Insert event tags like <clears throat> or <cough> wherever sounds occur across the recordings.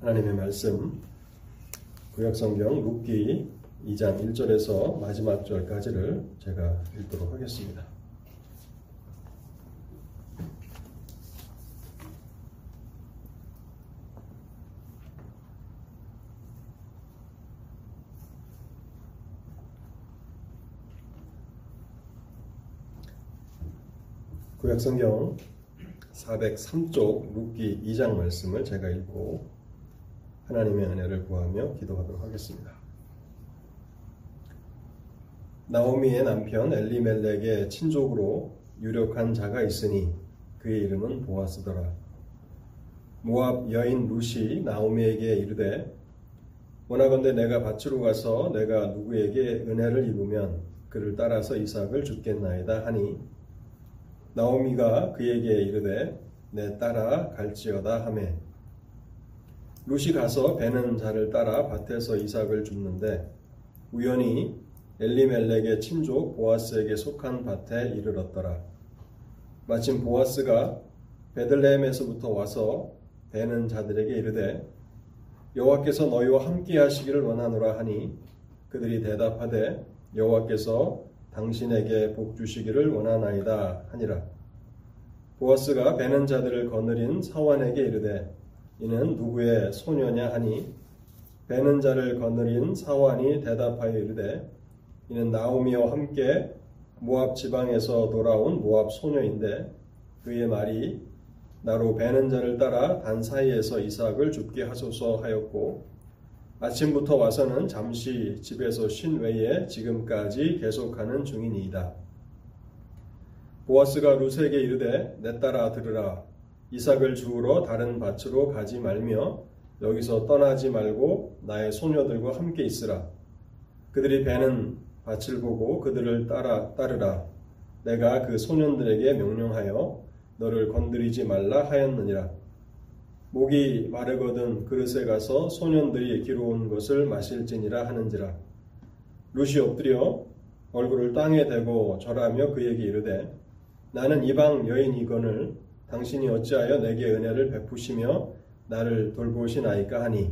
하나님의 말씀 구약성경 룻기 2장 1절에서 마지막 절까지를 제가 읽도록 하겠습니다. 구약성경 403쪽 룻기 2장 말씀을 제가 읽고 하나님의 은혜를 구하며 기도하도록 하겠습니다. 나오미의 남편 엘리멜렉의 친족으로 유력한 자가 있으니 그의 이름은 보아스더라. 모압 여인 루시 나오미에게 이르되 원하건대 내가 밭으로 가서 내가 누구에게 은혜를 입으면 그를 따라서 이삭을 죽겠나이다 하니 나오미가 그에게 이르되 내 따라 갈지어다 하매 룻이 가서 배는 자를 따라 밭에서 이삭을 줍는데 우연히 엘리멜렉의 친족 보아스에게 속한 밭에 이르렀더라. 마침 보아스가 베들레헴에서부터 와서 배는 자들에게 이르되 여호와께서 너희와 함께 하시기를 원하노라 하니 그들이 대답하되 여호와께서 당신에게 복 주시기를 원하나이다 하니라. 보아스가 배는 자들을 거느린 사환에게 이르되 이는 누구의 소녀냐 하니 배는 자를 거느린 사환이 대답하여 이르되 이는 나오미와 함께 모압 지방에서 돌아온 모압 소녀인데 그의 말이 나로 배는 자를 따라 단 사이에서 이삭을 죽게 하소서 하였고 아침부터 와서는 잠시 집에서 쉰 외에 지금까지 계속하는 중이니이다. 보아스가 루세에게 이르되 내 따라 들으라 이삭을 주우러 다른 밭으로 가지 말며 여기서 떠나지 말고 나의 소녀들과 함께 있으라. 그들이 배는 밭을 보고 그들을 따라 따르라. 내가 그 소년들에게 명령하여 너를 건드리지 말라 하였느니라. 목이 마르거든 그릇에 가서 소년들이 기로운 것을 마실지니라 하는지라. 룻이 엎드려 얼굴을 땅에 대고 절하며 그에게 이르되 나는 이방 여인이거늘 당신이 어찌하여 내게 은혜를 베푸시며 나를 돌보시나이까 하니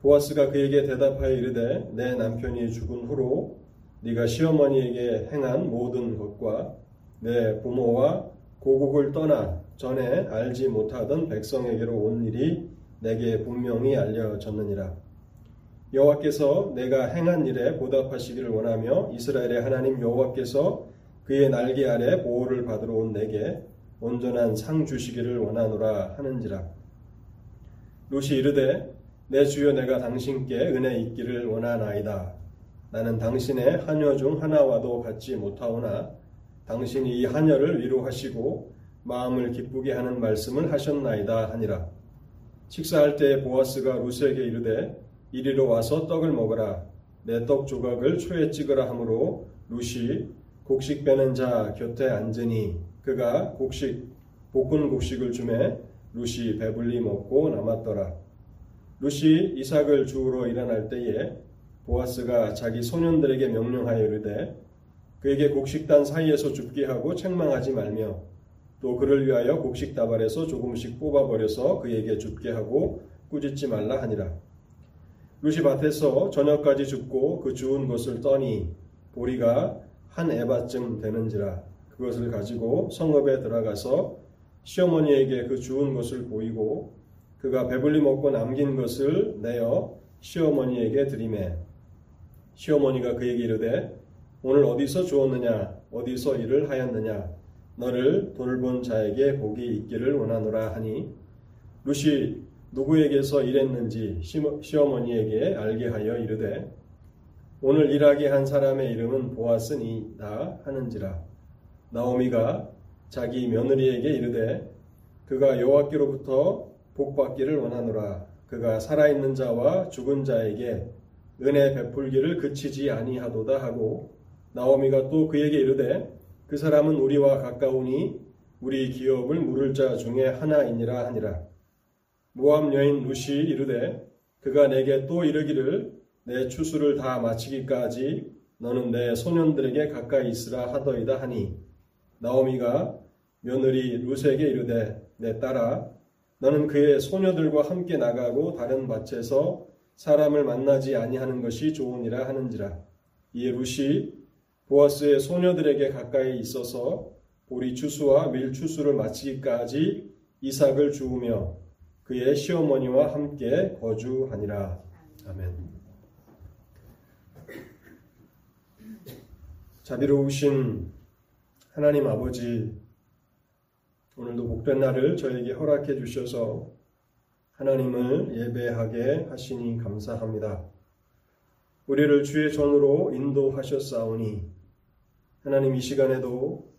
보아스가 그에게 대답하여 이르되 내 남편이 죽은 후로 네가 시어머니에게 행한 모든 것과 내 부모와 고국을 떠나 전에 알지 못하던 백성에게로 온 일이 내게 분명히 알려졌느니라. 여호와께서 내가 행한 일에 보답하시기를 원하며 이스라엘의 하나님 여호와께서 그의 날개 아래 보호를 받으러 온 내게 온전한 상 주시기를 원하노라 하는지라. 롯이 이르되 내 주여 내가 당신께 은혜 있기를 원하나이다. 나는 당신의 하녀 중 하나와도 같지 못하오나 당신이 이 하녀를 위로하시고 마음을 기쁘게 하는 말씀을 하셨나이다 하니라. 식사할 때 보아스가 루스에게 이르되 이리로 와서 떡을 먹으라. 내 떡 조각을 초에 찍으라 하므로 루시 곡식 빼는 자 곁에 앉으니 그가 곡식 볶은 곡식을 주매 루시 배불리 먹고 남았더라. 루시 이삭을 주우러 일어날 때에 보아스가 자기 소년들에게 명령하여 이르되 그에게 곡식단 사이에서 줍게 하고 책망하지 말며 또 그를 위하여 곡식 다발에서 조금씩 뽑아버려서 그에게 줍게 하고 꾸짖지 말라 하니라. 루시 밭에서 저녁까지 줍고 그 주운 것을 떠니 보리가 한 에바쯤 되는지라 그것을 가지고 성읍에 들어가서 시어머니에게 그 주운 것을 보이고 그가 배불리 먹고 남긴 것을 내어 시어머니에게 드리매. 시어머니가 그에게 이르되 오늘 어디서 주었느냐? 어디서 일을 하였느냐? 너를 돌본 자에게 복이 있기를 원하노라 하니. 루시 누구에게서 일했는지 시어머니에게 알게 하여 이르되 오늘 일하게 한 사람의 이름은 보았으니다 하는지라 나오미가 자기 며느리에게 이르되 그가 여호와께로부터 복받기를 원하노라. 그가 살아있는 자와 죽은 자에게 은혜 베풀기를 그치지 아니하도다 하고 나오미가 또 그에게 이르되 그 사람은 우리와 가까우니 우리 기업을 물을 자 중에 하나이니라 하니라. 모함 여인 루시 이르되 그가 내게 또 이르기를 내 추수를 다 마치기까지 너는 내 소년들에게 가까이 있으라 하더이다 하니 나오미가 며느리 루세에게 이르되 내 딸아 너는 그의 소녀들과 함께 나가고 다른 밭에서 사람을 만나지 아니하는 것이 좋으니라 하는지라. 이에 룻이 보아스의 소녀들에게 가까이 있어서 보리 추수와 밀 추수를 마치기까지 이삭을 주우며 그의 시어머니와 함께 거주하니라. 아멘. 자비로우신 하나님 아버지, 오늘도 복된 날을 저에게 허락해 주셔서 하나님을 예배하게 하시니 감사합니다. 우리를 주의 종으로 인도하셨사오니 하나님 이 시간에도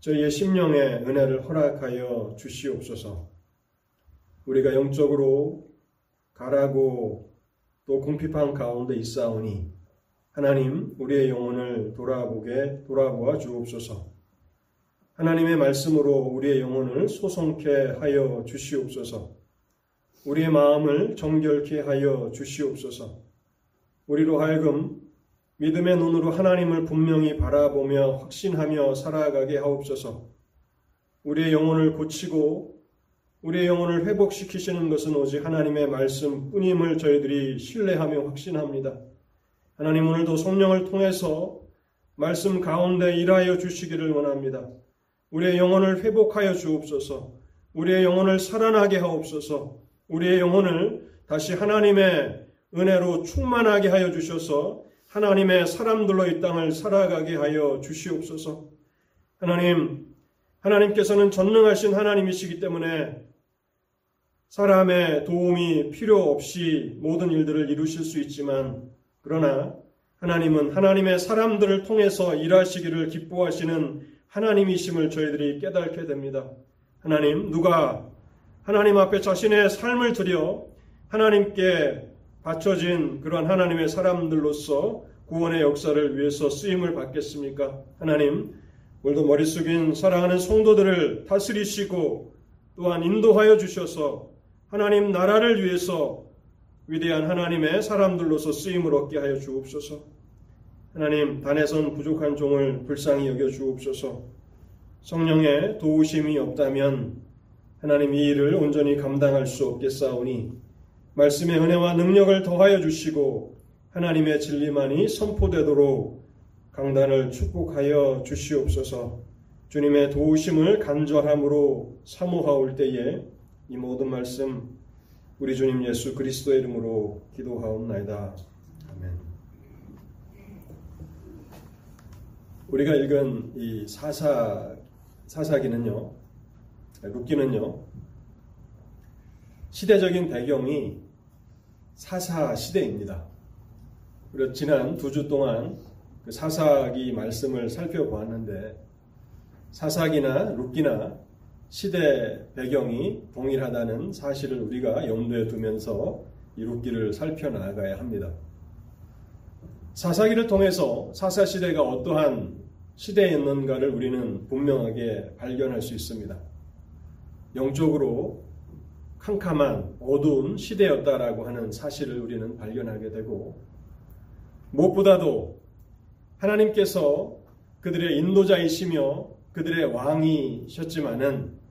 저희의 심령의 은혜를 허락하여 주시옵소서. 우리가 영적으로 가라고 또 궁핍한 가운데 있사오니 하나님 우리의 영혼을 돌아보게 돌아보아 주옵소서. 하나님의 말씀으로 우리의 영혼을 소송케 하여 주시옵소서. 우리의 마음을 정결케 하여 주시옵소서. 우리로 하여금 믿음의 눈으로 하나님을 분명히 바라보며 확신하며 살아가게 하옵소서. 우리의 영혼을 고치고 우리의 영혼을 회복시키시는 것은 오직 하나님의 말씀 뿐임을 저희들이 신뢰하며 확신합니다. 하나님 오늘도 성령을 통해서 말씀 가운데 일하여 주시기를 원합니다. 우리의 영혼을 회복하여 주옵소서. 우리의 영혼을 살아나게 하옵소서. 우리의 영혼을 다시 하나님의 은혜로 충만하게 하여 주셔서 하나님의 사람들로 이 땅을 살아가게 하여 주시옵소서. 하나님, 하나님께서는 전능하신 하나님이시기 때문에 사람의 도움이 필요 없이 모든 일들을 이루실 수 있지만 그러나 하나님은 하나님의 사람들을 통해서 일하시기를 기뻐하시는 하나님이심을 저희들이 깨닫게 됩니다. 하나님, 누가 하나님 앞에 자신의 삶을 들여 하나님께 바쳐진 그러한 하나님의 사람들로서 구원의 역사를 위해서 쓰임을 받겠습니까? 하나님, 오늘도 머리 숙인 사랑하는 성도들을 다스리시고 또한 인도하여 주셔서 하나님 나라를 위해서 위대한 하나님의 사람들로서 쓰임을 얻게 하여 주옵소서. 하나님 단에선 부족한 종을 불쌍히 여겨 주옵소서. 성령의 도우심이 없다면 하나님 이 일을 온전히 감당할 수 없겠사오니 말씀의 은혜와 능력을 더하여 주시고 하나님의 진리만이 선포되도록 강단을 축복하여 주시옵소서. 주님의 도우심을 간절함으로 사모하올 때에 이 모든 말씀 우리 주님 예수 그리스도의 이름으로 기도하옵나이다. 아멘. 우리가 읽은 이 사사 사사기는요, 룻기는요, 시대적인 배경이 사사 시대입니다. 우리가 지난 두 주 동안 그 사사기 말씀을 살펴보았는데 사사기나 룻기나 시대 배경이 동일하다는 사실을 우리가 염두에 두면서 이룻기를 살펴나가야 합니다. 사사기를 통해서 사사 시대가 어떠한 시대였는가를 우리는 분명하게 발견할 수 있습니다. 영적으로 캄캄한 어두운 시대였다라고 하는 사실을 우리는 발견하게 되고 무엇보다도 하나님께서 그들의 인도자이시며 그들의 왕이셨지만은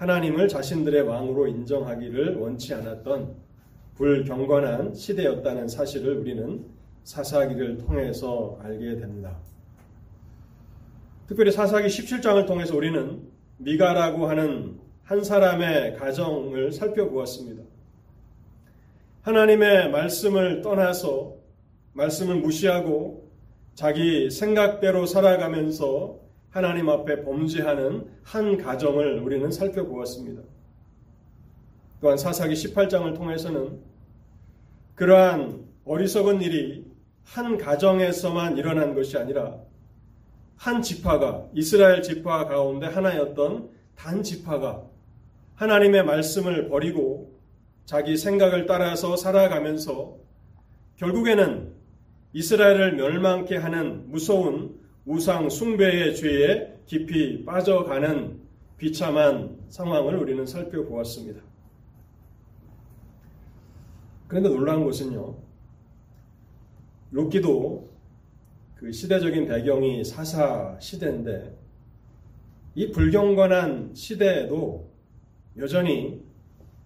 하나님을 자신들의 왕으로 인정하기를 원치 않았던 불경건한 시대였다는 사실을 우리는 사사기를 통해서 알게 됩니다. 특별히 사사기 17장을 통해서 우리는 미가라고 하는 한 사람의 가정을 살펴보았습니다. 하나님의 말씀을 떠나서 말씀을 무시하고 자기 생각대로 살아가면서 하나님 앞에 범죄하는 한 가정을 우리는 살펴보았습니다. 또한 사사기 18장을 통해서는 그러한 어리석은 일이 한 가정에서만 일어난 것이 아니라 한 지파가 이스라엘 지파 가운데 하나였던 단 지파가 하나님의 말씀을 버리고 자기 생각을 따라서 살아가면서 결국에는 이스라엘을 멸망케 하는 무서운 우상 숭배의 죄에 깊이 빠져가는 비참한 상황을 우리는 살펴보았습니다. 그런데 놀라운 것은요. 롯기도 그 시대적인 배경이 사사 시대인데 이 불경건한 시대에도 여전히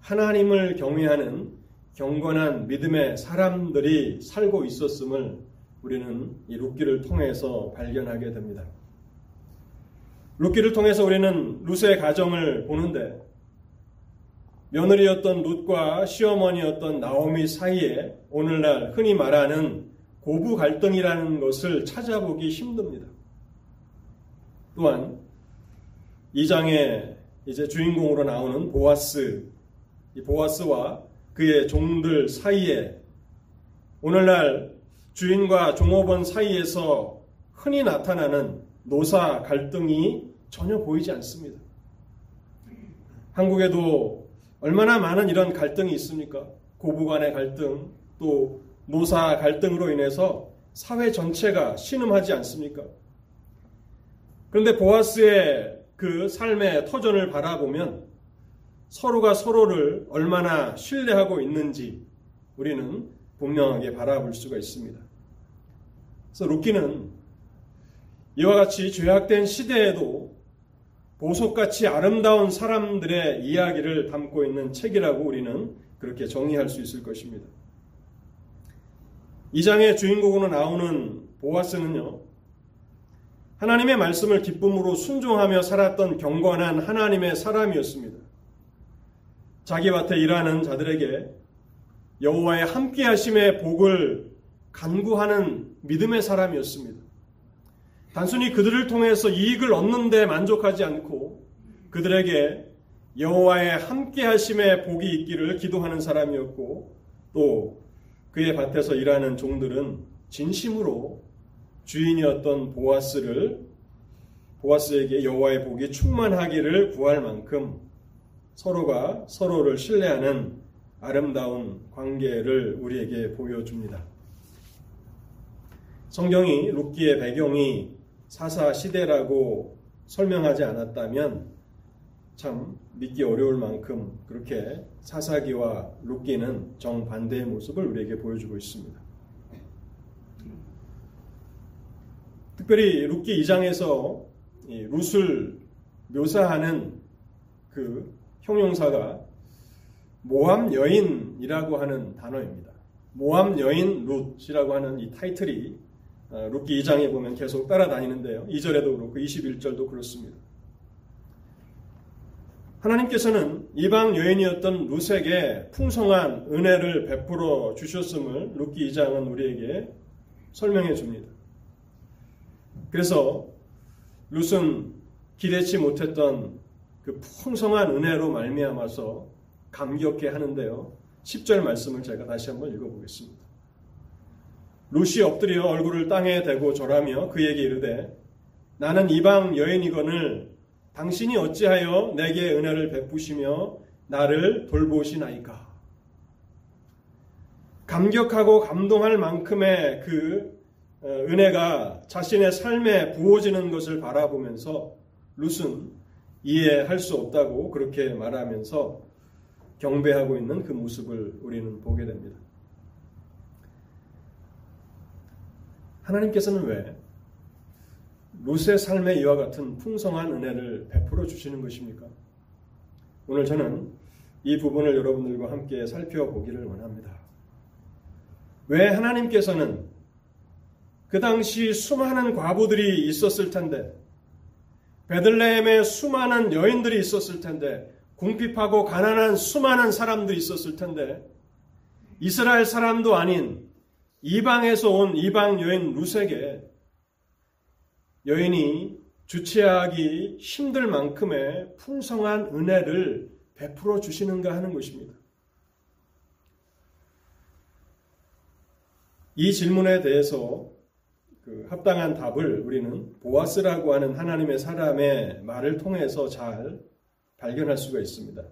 하나님을 경외하는 경건한 믿음의 사람들이 살고 있었음을 우리는 이 룻기를 통해서 발견하게 됩니다. 룻기를 통해서 우리는 룻의 가정을 보는데 며느리였던 룻과 시어머니였던 나오미 사이에 오늘날 흔히 말하는 고부 갈등이라는 것을 찾아보기 힘듭니다. 또한 이 장에 이제 주인공으로 나오는 보아스, 이 보아스와 그의 종들 사이에 오늘날 주인과 종업원 사이에서 흔히 나타나는 노사 갈등이 전혀 보이지 않습니다. 한국에도 얼마나 많은 이런 갈등이 있습니까? 고부 간의 갈등, 또 노사 갈등으로 인해서 사회 전체가 신음하지 않습니까? 그런데 보아스의 그 삶의 터전을 바라보면 서로가 서로를 얼마나 신뢰하고 있는지 우리는 분명하게 바라볼 수가 있습니다. 그래서 루키는 이와 같이 죄악된 시대에도 보석같이 아름다운 사람들의 이야기를 담고 있는 책이라고 우리는 그렇게 정의할 수 있을 것입니다. 이 장의 주인공으로 나오는 보아스는요, 하나님의 말씀을 기쁨으로 순종하며 살았던 경건한 하나님의 사람이었습니다. 자기 밭에 일하는 자들에게 여호와의 함께하심의 복을 간구하는 믿음의 사람이었습니다. 단순히 그들을 통해서 이익을 얻는 데 만족하지 않고 그들에게 여호와의 함께 하심의 복이 있기를 기도하는 사람이었고 또 그의 밭에서 일하는 종들은 진심으로 주인이었던 보아스를 보아스에게 여호와의 복이 충만하기를 구할 만큼 서로가 서로를 신뢰하는 아름다운 관계를 우리에게 보여줍니다. 성경이 룻기의 배경이 사사 시대라고 설명하지 않았다면 참 믿기 어려울 만큼 그렇게 사사기와 룻기는 정반대의 모습을 우리에게 보여주고 있습니다. 특별히 룻기 2장에서 룻을 묘사하는 그 형용사가 모함 여인이라고 하는 단어입니다. 모함 여인 룻이라고 하는 이 타이틀이 어, 룻기 2장에 보면 계속 따라다니는데요. 2절에도 그렇고 21절도 그렇습니다. 하나님께서는 이방 여인이었던 룻에게 풍성한 은혜를 베풀어 주셨음을 룻기 2장은 우리에게 설명해 줍니다. 그래서 룻은 기대치 못했던 그 풍성한 은혜로 말미암아서 감격해 하는데요. 10절 말씀을 제가 다시 한번 읽어보겠습니다. 룻이 엎드려 얼굴을 땅에 대고 절하며 그에게 이르되 나는 이방 여인이거늘 당신이 어찌하여 내게 은혜를 베푸시며 나를 돌보시나이까. 감격하고 감동할 만큼의 그 어, 은혜가 자신의 삶에 부어지는 것을 바라보면서 룻은 이해할 수 없다고 그렇게 말하면서 경배하고 있는 그 모습을 우리는 보게 됩니다. 하나님께서는 왜 롯의 삶에 이와 같은 풍성한 은혜를 베풀어 주시는 것입니까? 오늘 저는 이 부분을 여러분들과 함께 살펴보기를 원합니다. 왜 하나님께서는 그 당시 수많은 과부들이 있었을 텐데, 베들레헴에 수많은 여인들이 있었을 텐데, 궁핍하고 가난한 수많은 사람들이 있었을 텐데, 이스라엘 사람도 아닌 이방에서 온 이방 여인 루세게 여인이 주체하기 힘들 만큼의 풍성한 은혜를 베풀어 주시는가 하는 것입니다. 이 질문에 대해서 그 합당한 답을 우리는 보아스라고 하는 하나님의 사람의 말을 통해서 잘 발견할 수가 있습니다.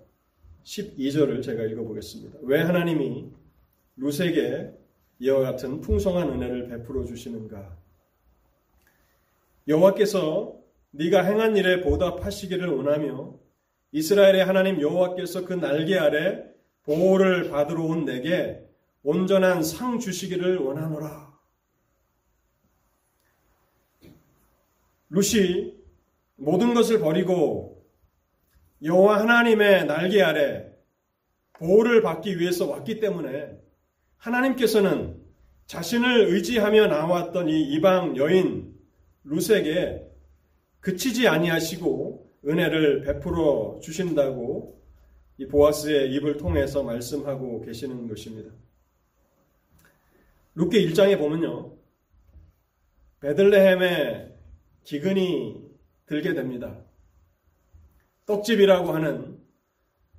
12절을 제가 읽어보겠습니다. 왜 하나님이 루세게 이와 같은 풍성한 은혜를 베풀어 주시는가? 여호와께서 네가 행한 일에 보답하시기를 원하며 이스라엘의 하나님 여호와께서 그 날개 아래 보호를 받으러 온 내게 온전한 상 주시기를 원하노라. 루시 모든 것을 버리고 여호와 하나님의 날개 아래 보호를 받기 위해서 왔기 때문에 하나님께서는 자신을 의지하며 나왔던 이 이방 여인 루색에 그치지 아니하시고 은혜를 베풀어 주신다고 이 보아스의 입을 통해서 말씀하고 계시는 것입니다. 룻게 1장에 보면요. 베들레헴에 기근이 들게 됩니다. 떡집이라고 하는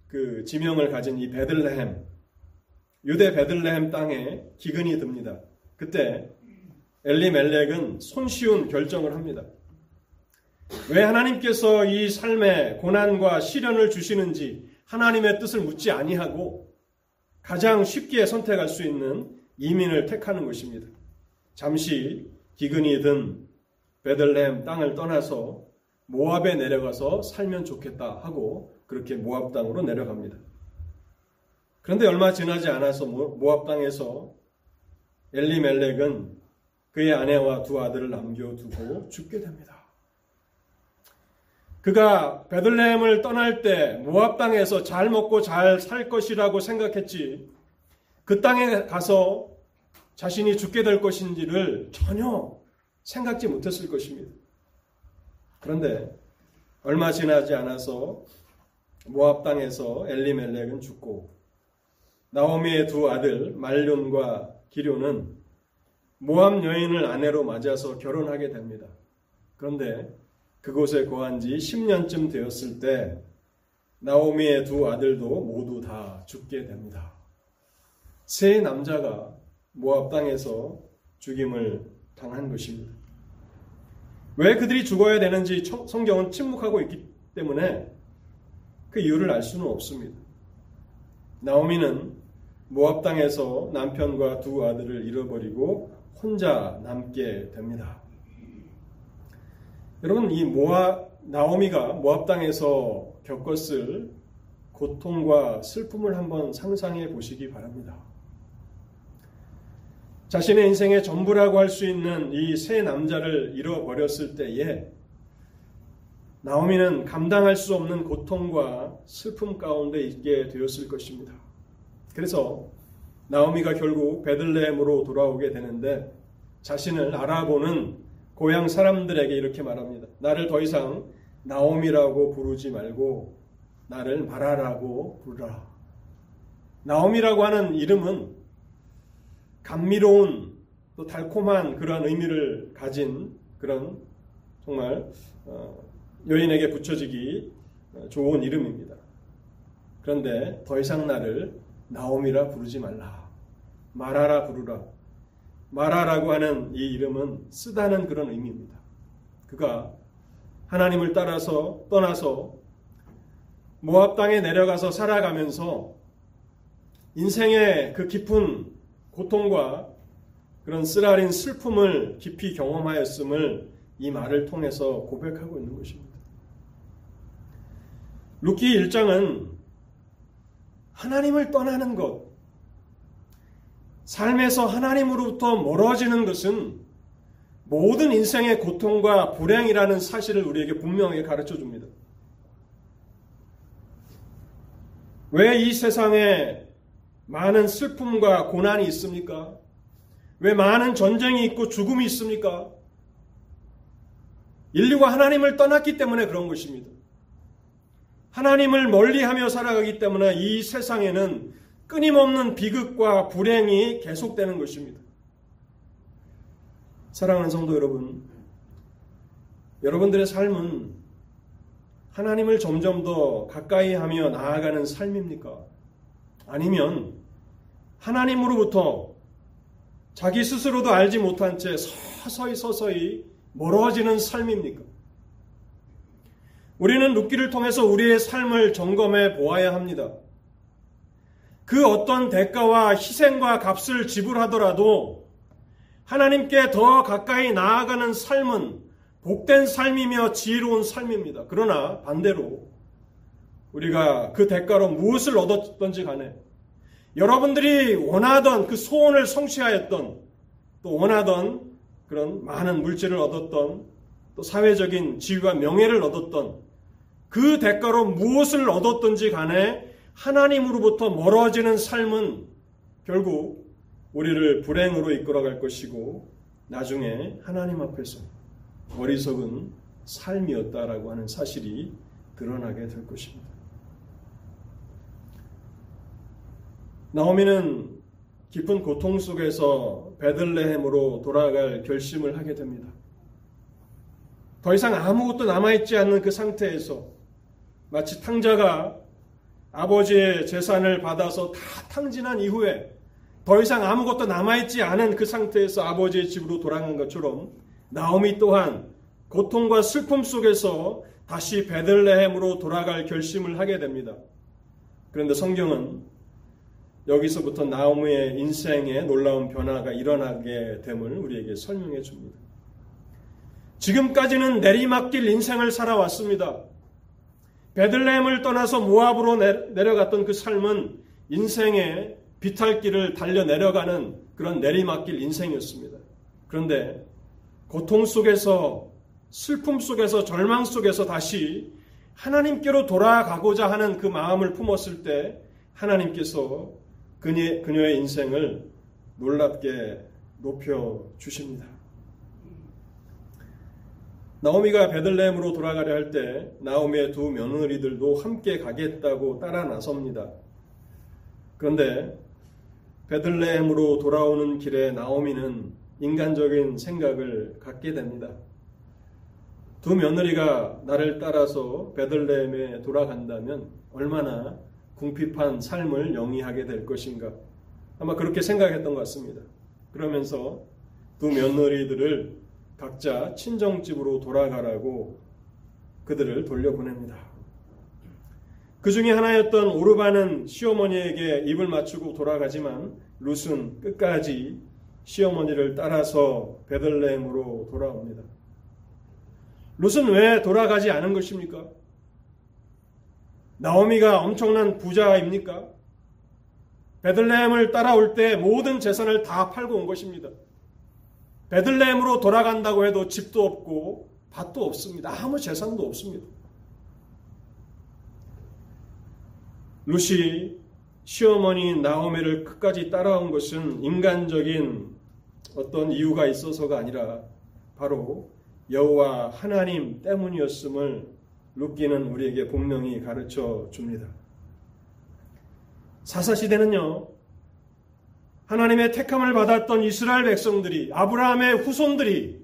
그 지명을 가진 이 베들레헴, 유대 베들레헴 땅에 기근이 듭니다. 그때 엘리멜렉은 손쉬운 결정을 합니다. 왜 하나님께서 이 삶에 고난과 시련을 주시는지 하나님의 뜻을 묻지 아니하고 가장 쉽게 선택할 수 있는 이민을 택하는 것입니다. 잠시 기근이 든 베들레헴 땅을 떠나서 모압에 내려가서 살면 좋겠다 하고 그렇게 모압 땅으로 내려갑니다. 그런데 얼마 지나지 않아서 모압 땅에서 엘리멜렉은 그의 아내와 두 아들을 남겨두고 죽게 됩니다. 그가 베들레헴을 떠날 때 모압 땅에서 잘 먹고 잘 살 것이라고 생각했지 그 땅에 가서 자신이 죽게 될 것인지를 전혀 생각지 못했을 것입니다. 그런데 얼마 지나지 않아서 모압 땅에서 엘리멜렉은 죽고 나오미의 두 아들 말륜과 기료는 모압 여인을 아내로 맞아서 결혼하게 됩니다. 그런데 그곳에 거한 지 10년쯤 되었을 때 나오미의 두 아들도 모두 다 죽게 됩니다. 세 남자가 모압 땅에서 죽임을 당한 것입니다. 왜 그들이 죽어야 되는지 성경은 침묵하고 있기 때문에 그 이유를 알 수는 없습니다. 나오미는 모압 땅에서 남편과 두 아들을 잃어버리고 혼자 남게 됩니다. 여러분 이 모압 나오미가 모압 땅에서 겪었을 고통과 슬픔을 한번 상상해 보시기 바랍니다. 자신의 인생의 전부라고 할 수 있는 이 세 남자를 잃어버렸을 때에 나오미는 감당할 수 없는 고통과 슬픔 가운데 있게 되었을 것입니다. 그래서 나오미가 결국 베들레헴으로 돌아오게 되는데 자신을 알아보는 고향 사람들에게 이렇게 말합니다. 나를 더 이상 나오미라고 부르지 말고 나를 마라라고 부르라. 나오미라고 하는 이름은 감미로운 또 달콤한 그러한 의미를 가진 그런 정말 어, 여인에게 붙여지기 좋은 이름입니다. 그런데 더 이상 나를 나옴이라 부르지 말라. 마라라 부르라. 마라라고 하는 이 이름은 쓰다는 그런 의미입니다. 그가 하나님을 따라서 떠나서 모압 땅에 내려가서 살아가면서 인생의 그 깊은 고통과 그런 쓰라린 슬픔을 깊이 경험하였음을 이 말을 통해서 고백하고 있는 것입니다. 룻기 1장은 하나님을 떠나는 것, 삶에서 하나님으로부터 멀어지는 것은 모든 인생의 고통과 불행이라는 사실을 우리에게 분명하게 가르쳐 줍니다. 왜 이 세상에 많은 슬픔과 고난이 있습니까? 왜 많은 전쟁이 있고 죽음이 있습니까? 인류가 하나님을 떠났기 때문에 그런 것입니다. 하나님을 멀리하며 살아가기 때문에 이 세상에는 끊임없는 비극과 불행이 계속되는 것입니다. 사랑하는 성도 여러분, 여러분들의 삶은 하나님을 점점 더 가까이 하며 나아가는 삶입니까? 아니면 하나님으로부터 자기 스스로도 알지 못한 채 서서히 서서히 멀어지는 삶입니까? 우리는 룻기를 통해서 우리의 삶을 점검해 보아야 합니다. 그 어떤 대가와 희생과 값을 지불하더라도 하나님께 더 가까이 나아가는 삶은 복된 삶이며 지혜로운 삶입니다. 그러나 반대로 우리가 그 대가로 무엇을 얻었던지 간에 여러분들이 원하던 그 소원을 성취하였던 또 원하던 그런 많은 물질을 얻었던 또 사회적인 지위와 명예를 얻었던 그 대가로 무엇을 얻었든지 간에 하나님으로부터 멀어지는 삶은 결국 우리를 불행으로 이끌어갈 것이고 나중에 하나님 앞에서 어리석은 삶이었다라고 하는 사실이 드러나게 될 것입니다. 나오미는 깊은 고통 속에서 베들레헴으로 돌아갈 결심을 하게 됩니다. 더 이상 아무것도 남아있지 않는 그 상태에서 마치 탕자가 아버지의 재산을 받아서 다 탕진한 이후에 더 이상 아무것도 남아있지 않은 그 상태에서 아버지의 집으로 돌아간 것처럼 나오미 또한 고통과 슬픔 속에서 다시 베들레헴으로 돌아갈 결심을 하게 됩니다. 그런데 성경은 여기서부터 나오미의 인생에 놀라운 변화가 일어나게 됨을 우리에게 설명해 줍니다. 지금까지는 내리막길 인생을 살아왔습니다. 베들레헴을 떠나서 모압으로 내려갔던 그 삶은 인생의 비탈길을 달려 내려가는 그런 내리막길 인생이었습니다. 그런데 고통 속에서 슬픔 속에서 절망 속에서 다시 하나님께로 돌아가고자 하는 그 마음을 품었을 때 하나님께서 그녀, 그녀의 인생을 놀랍게 높여 주십니다. 나오미가 베들레헴으로 돌아가려 할 때 나오미의 두 며느리들도 함께 가겠다고 따라 나섭니다. 그런데 베들레헴으로 돌아오는 길에 나오미는 인간적인 생각을 갖게 됩니다. 두 며느리가 나를 따라서 베들레헴에 돌아간다면 얼마나 궁핍한 삶을 영위하게 될 것인가. 아마 그렇게 생각했던 것 같습니다. 그러면서 두 며느리들을 각자 친정집으로 돌아가라고 그들을 돌려보냅니다. 그 중에 하나였던 오르바는 시어머니에게 입을 맞추고 돌아가지만 룻은 끝까지 시어머니를 따라서 베들레헴으로 돌아옵니다. 룻은 왜 돌아가지 않은 것입니까? 나오미가 엄청난 부자입니까? 베들레헴을 따라올 때 모든 재산을 다 팔고 온 것입니다. 베들레헴으로 돌아간다고 해도 집도 없고 밭도 없습니다. 아무 재산도 없습니다. 루시 시어머니 나오미를 끝까지 따라온 것은 인간적인 어떤 이유가 있어서가 아니라 바로 여호와 하나님 때문이었음을 루키는 우리에게 분명히 가르쳐 줍니다. 사사시대는요, 하나님의 택함을 받았던 이스라엘 백성들이, 아브라함의 후손들이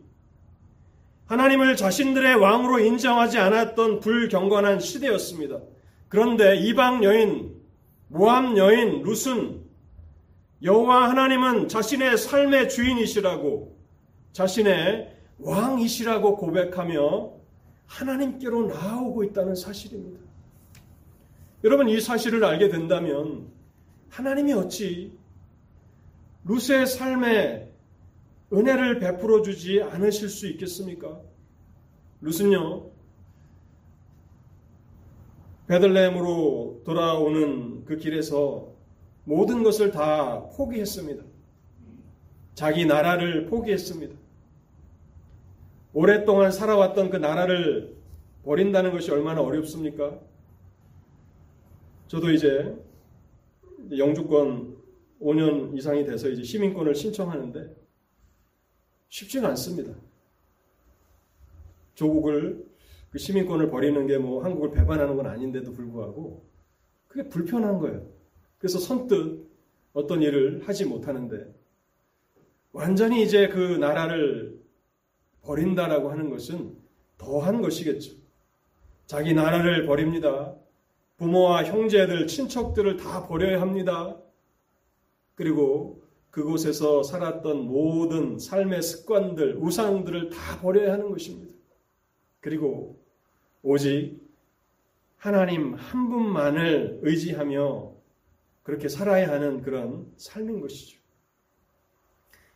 하나님을 자신들의 왕으로 인정하지 않았던 불경건한 시대였습니다. 그런데 이방 여인, 모함 여인 룻은 여호와 하나님은 자신의 삶의 주인이시라고 자신의 왕이시라고 고백하며 하나님께로 나아오고 있다는 사실입니다. 여러분 이 사실을 알게 된다면 하나님이 어찌 루스의 삶에 은혜를 베풀어 주지 않으실 수 있겠습니까? 루스는요 베들레헴으로 돌아오는 그 길에서 모든 것을 다 포기했습니다. 자기 나라를 포기했습니다. 오랫동안 살아왔던 그 나라를 버린다는 것이 얼마나 어렵습니까? 저도 이제 영주권 5년 이상이 돼서 이제 시민권을 신청하는데 쉽지가 않습니다. 조국을 그 시민권을 버리는 게 뭐 한국을 배반하는 건 아닌데도 불구하고 그게 불편한 거예요. 그래서 선뜻 어떤 일을 하지 못하는데 완전히 이제 그 나라를 버린다라고 하는 것은 더한 것이겠죠. 자기 나라를 버립니다. 부모와 형제들, 친척들을 다 버려야 합니다. 그리고 그곳에서 살았던 모든 삶의 습관들, 우상들을 다 버려야 하는 것입니다. 그리고 오직 하나님 한 분만을 의지하며 그렇게 살아야 하는 그런 삶인 것이죠.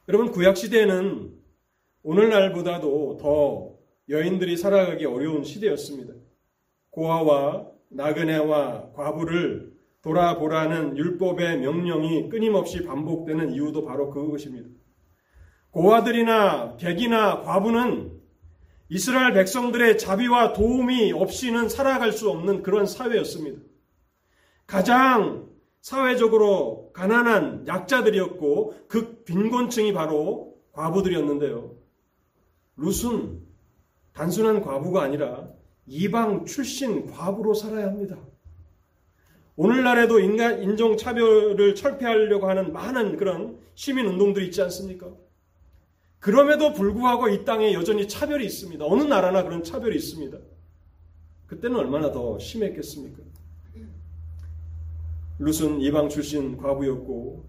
여러분, 구약시대에는 오늘날보다도 더 여인들이 살아가기 어려운 시대였습니다. 고아와 나그네와 과부를 돌아보라는 율법의 명령이 끊임없이 반복되는 이유도 바로 그것입니다. 고아들이나 객이나 과부는 이스라엘 백성들의 자비와 도움이 없이는 살아갈 수 없는 그런 사회였습니다. 가장 사회적으로 가난한 약자들이었고 그 빈곤층이 바로 과부들이었는데요. 룻은 단순한 과부가 아니라 이방 출신 과부로 살아야 합니다. 오늘날에도 인간 인종 차별을 철폐하려고 하는 많은 그런 시민 운동들이 있지 않습니까? 그럼에도 불구하고 이 땅에 여전히 차별이 있습니다. 어느 나라나 그런 차별이 있습니다. 그때는 얼마나 더 심했겠습니까? 룻은 이방 출신 과부였고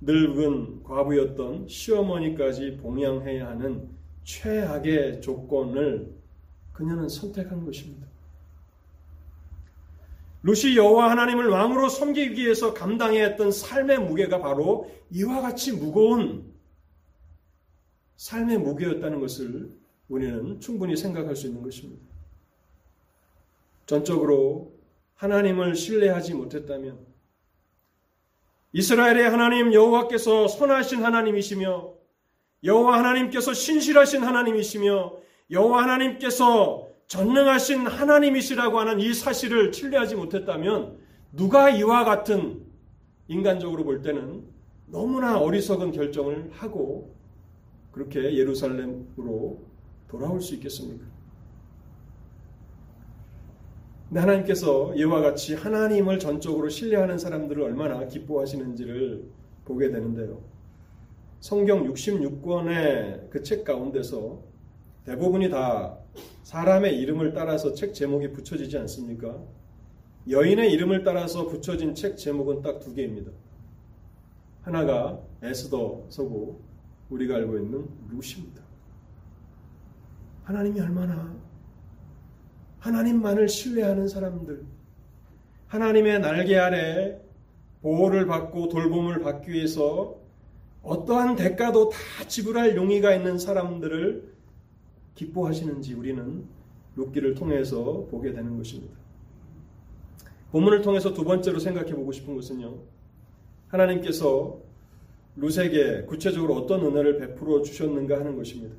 늙은 과부였던 시어머니까지 봉양해야 하는 최악의 조건을 그녀는 선택한 것입니다. 루시 여호와 하나님을 왕으로 섬기기 위해서 감당해야 했던 삶의 무게가 바로 이와 같이 무거운 삶의 무게였다는 것을 우리는 충분히 생각할 수 있는 것입니다. 전적으로 하나님을 신뢰하지 못했다면 이스라엘의 하나님 여호와께서 선하신 하나님이시며 여호와 하나님께서 신실하신 하나님이시며 여호와 하나님께서 전능하신 하나님이시라고 하는 이 사실을 신뢰하지 못했다면 누가 이와 같은 인간적으로 볼 때는 너무나 어리석은 결정을 하고 그렇게 예루살렘으로 돌아올 수 있겠습니까? 하나님께서 이와 같이 하나님을 전적으로 신뢰하는 사람들을 얼마나 기뻐하시는지를 보게 되는데요. 성경 66권의 그 책 가운데서 대부분이 다 사람의 이름을 따라서 책 제목이 붙여지지 않습니까? 여인의 이름을 따라서 붙여진 책 제목은 딱 두 개입니다. 하나가 에스더서고 우리가 알고 있는 루시입니다. 하나님이 얼마나 하나님만을 신뢰하는 사람들, 하나님의 날개 아래 보호를 받고 돌봄을 받기 위해서 어떠한 대가도 다 지불할 용의가 있는 사람들을 기뻐하시는지 우리는 룻기를 통해서 보게 되는 것입니다. 본문을 통해서 두 번째로 생각해 보고 싶은 것은요. 하나님께서 룻에게 구체적으로 어떤 은혜를 베풀어 주셨는가 하는 것입니다.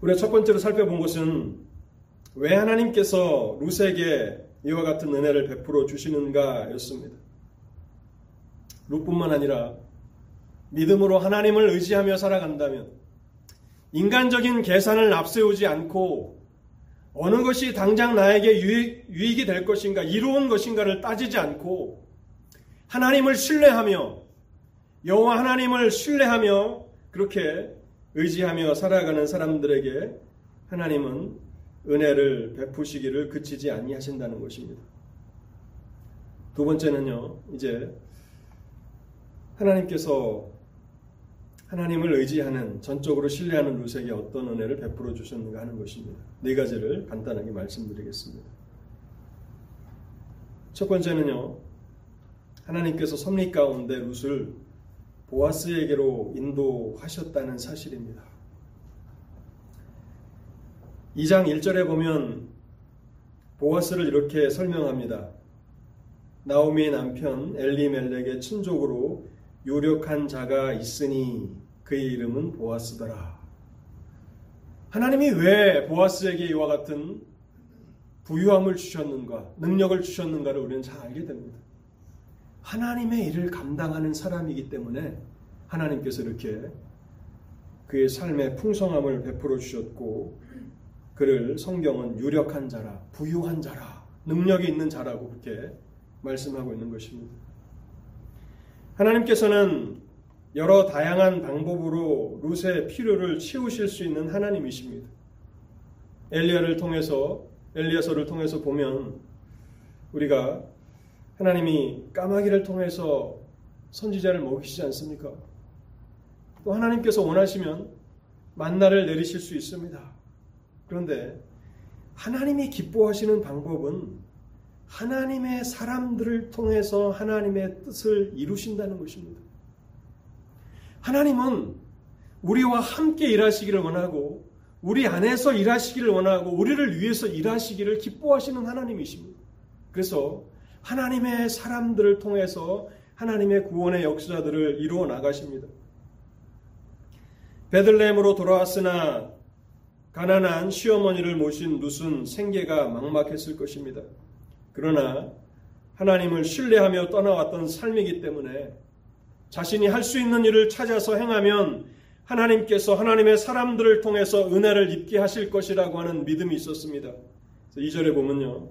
우리가 첫 번째로 살펴본 것은 왜 하나님께서 룻에게 이와 같은 은혜를 베풀어 주시는가였습니다. 룻뿐만 아니라 믿음으로 하나님을 의지하며 살아간다면 인간적인 계산을 앞세우지 않고 어느 것이 당장 나에게 유익, 유익이 될 것인가, 이로운 것인가를 따지지 않고 하나님을 신뢰하며 여호와 하나님을 신뢰하며 그렇게 의지하며 살아가는 사람들에게 하나님은 은혜를 베푸시기를 그치지 아니하신다는 것입니다. 두 번째는요, 이제 하나님께서 하나님을 의지하는 전적으로 신뢰하는 루스에게 어떤 은혜를 베풀어 주셨는가 하는 것입니다. 네 가지를 간단하게 말씀드리겠습니다. 첫 번째는요. 하나님께서 섭리 가운데 룻을 보아스에게로 인도하셨다는 사실입니다. 2장 1절에 보면 보아스를 이렇게 설명합니다. 나오미의 남편 엘리멜렉의 친족으로 유력한 자가 있으니 그의 이름은 보아스더라. 하나님이 왜 보아스에게 이와 같은 부유함을 주셨는가, 능력을 주셨는가를 우리는 잘 알게 됩니다. 하나님의 일을 감당하는 사람이기 때문에 하나님께서 이렇게 그의 삶의 풍성함을 베풀어 주셨고, 그를 성경은 유력한 자라, 부유한 자라, 능력이 있는 자라고 그렇게 말씀하고 있는 것입니다. 하나님께서는 여러 다양한 방법으로 룻의 필요를 채우실 수 있는 하나님이십니다. 엘리야를 통해서 엘리야서를 통해서 보면 우리가 하나님이 까마귀를 통해서 선지자를 먹이시지 않습니까? 또 하나님께서 원하시면 만나를 내리실 수 있습니다. 그런데 하나님이 기뻐하시는 방법은 하나님의 사람들을 통해서 하나님의 뜻을 이루신다는 것입니다. 하나님은 우리와 함께 일하시기를 원하고 우리 안에서 일하시기를 원하고 우리를 위해서 일하시기를 기뻐하시는 하나님이십니다. 그래서 하나님의 사람들을 통해서 하나님의 구원의 역사들을 이루어 나가십니다. 베들레헴으로 돌아왔으나 가난한 시어머니를 모신 룻은 생계가 막막했을 것입니다. 그러나 하나님을 신뢰하며 떠나왔던 삶이기 때문에 자신이 할 수 있는 일을 찾아서 행하면 하나님께서 하나님의 사람들을 통해서 은혜를 입게 하실 것이라고 하는 믿음이 있었습니다. 2절에 보면요.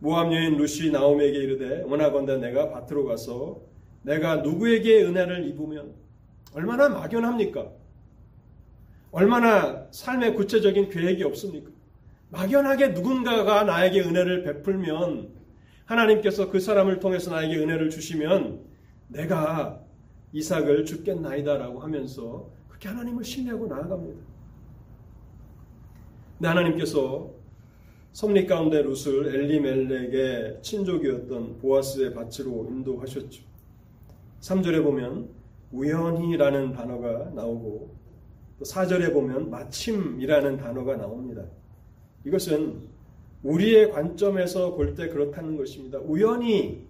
모함 여인 루시 나옴에게 이르되 원하건대 내가 밭으로 가서 내가 누구에게 은혜를 입으면 얼마나 막연합니까? 얼마나 삶의 구체적인 계획이 없습니까? 막연하게 누군가가 나에게 은혜를 베풀면 하나님께서 그 사람을 통해서 나에게 은혜를 주시면 내가 이삭을 죽겠나이다라고 하면서 그렇게 하나님을 신뢰하고 나아갑니다. 근데 하나님께서 섭리 가운데 룻을 엘리멜렉의 친족이었던 보아스의 밭으로 인도하셨죠. 3절에 보면 우연히라는 단어가 나오고 또 4절에 보면 마침이라는 단어가 나옵니다. 이것은 우리의 관점에서 볼 때 그렇다는 것입니다. 우연히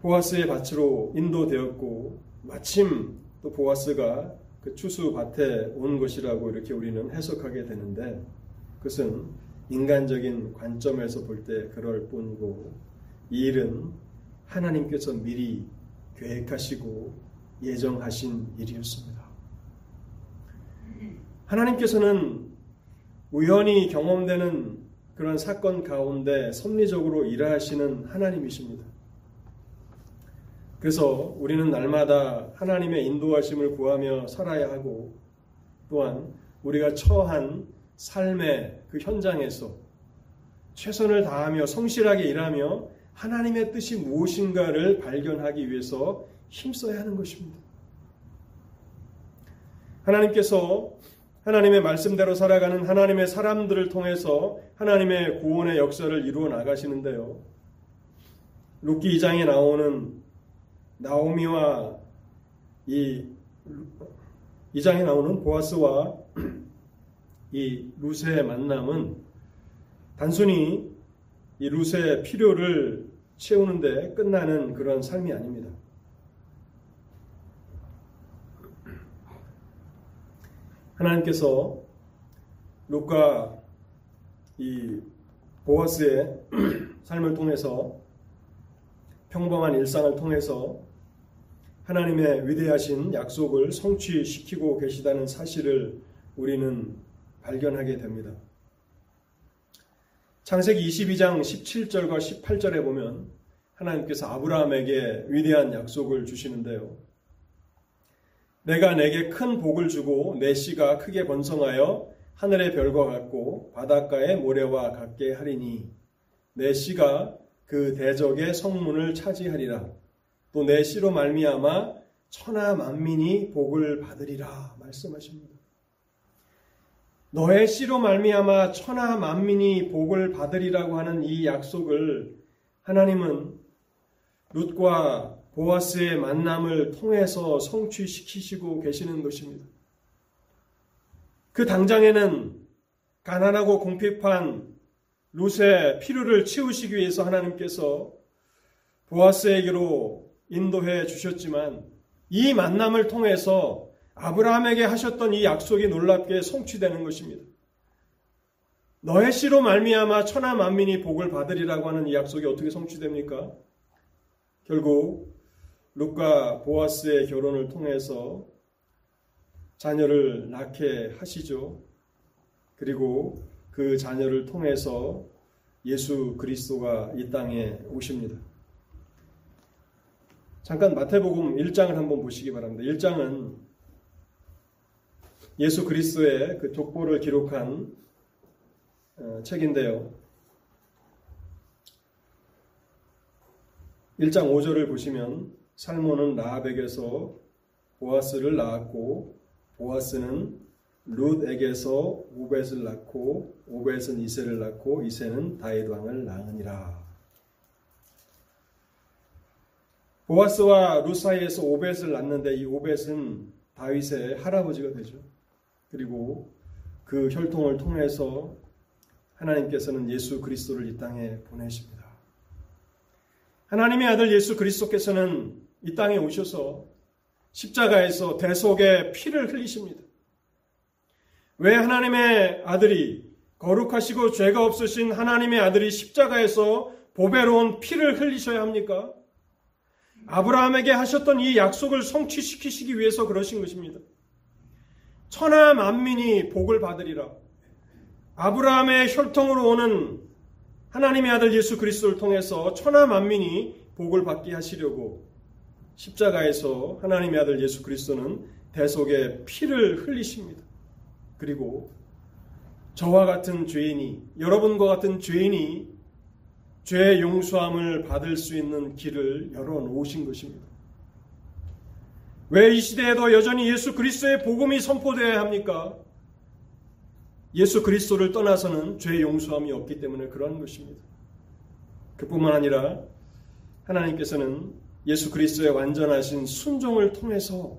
보아스의 밭으로 인도되었고 마침 또 보아스가 그 추수 밭에 온 것이라고 이렇게 우리는 해석하게 되는데 그것은 인간적인 관점에서 볼 때 그럴 뿐이고 이 일은 하나님께서 미리 계획하시고 예정하신 일이었습니다. 하나님께서는 우연히 경험되는 그런 사건 가운데 섭리적으로 일하시는 하나님이십니다. 그래서 우리는 날마다 하나님의 인도하심을 구하며 살아야 하고 또한 우리가 처한 삶의 그 현장에서 최선을 다하며 성실하게 일하며 하나님의 뜻이 무엇인가를 발견하기 위해서 힘써야 하는 것입니다. 하나님께서 하나님의 말씀대로 살아가는 하나님의 사람들을 통해서 하나님의 구원의 역사를 이루어 나가시는데요. 룻기 2장에 나오는 나오미와 이 2장에 나오는 보아스와 이 루세의 만남은 단순히 이 루세의 필요를 채우는데 끝나는 그런 삶이 아닙니다. 하나님께서 룩과 이 보아스의 <clears throat> 삶을 통해서 평범한 일상을 통해서 하나님의 위대하신 약속을 성취시키고 계시다는 사실을 우리는 발견하게 됩니다. 창세기 22장 17절과 18절에 보면 하나님께서 아브라함에게 위대한 약속을 주시는데요. 내가 내게 큰 복을 주고 내 씨가 크게 번성하여 하늘의 별과 같고 바닷가의 모래와 같게 하리니 내 씨가 그 대적의 성문을 차지하리라. 또 내 씨로 말미암아 천하 만민이 복을 받으리라 말씀하십니다. 너의 씨로 말미암아 천하 만민이 복을 받으리라고 하는 이 약속을 하나님은 룻과 보아스의 만남을 통해서 성취시키시고 계시는 것입니다. 그 당장에는 가난하고 공핍한 룻의 필요를 채우시기 위해서 하나님께서 보아스에게로 인도해 주셨지만 이 만남을 통해서 아브라함에게 하셨던 이 약속이 놀랍게 성취되는 것입니다. 너의 씨로 말미암아 천하 만민이 복을 받으리라고 하는 이 약속이 어떻게 성취됩니까? 결국 룩과 보아스의 결혼을 통해서 자녀를 낳게 하시죠. 그리고 그 자녀를 통해서 예수 그리스도가 이 땅에 오십니다. 잠깐 마태복음 1장을 한번 보시기 바랍니다. 1장은 예수 그리스도의 그 족보를 기록한 어, 책인데요. 1장 5절을 보시면 살몬은 라합에게서 보아스를 낳았고 보아스는 룻에게서 오벳을 낳고 오벳은 이세를 낳고 이세는 다윗 왕을 낳으니라. 보아스와 룻 사이에서 오벳을 낳는데 이 오벳은 다윗의 할아버지가 되죠. 그리고 그 혈통을 통해서 하나님께서는 예수 그리스도를 이 땅에 보내십니다. 하나님의 아들 예수 그리스도께서는 이 땅에 오셔서 십자가에서 대속의 피를 흘리십니다. 왜 하나님의 아들이 거룩하시고 죄가 없으신 하나님의 아들이 십자가에서 보배로운 피를 흘리셔야 합니까? 아브라함에게 하셨던 이 약속을 성취시키시기 위해서 그러신 것입니다. 천하 만민이 복을 받으리라. 아브라함의 혈통으로 오는 하나님의 아들 예수 그리스도를 통해서 천하 만민이 복을 받게 하시려고 십자가에서 하나님의 아들 예수 그리스도는 대속의 피를 흘리십니다. 그리고 저와 같은 죄인이 여러분과 같은 죄인이 죄 용서함을 받을 수 있는 길을 열어 놓으신 것입니다. 왜 이 시대에도 여전히 예수 그리스도의 복음이 선포되어야 합니까? 예수 그리스도를 떠나서는 죄 용서함이 없기 때문에 그런 것입니다. 그뿐만 아니라 하나님께서는 예수 그리스도의 완전하신 순종을 통해서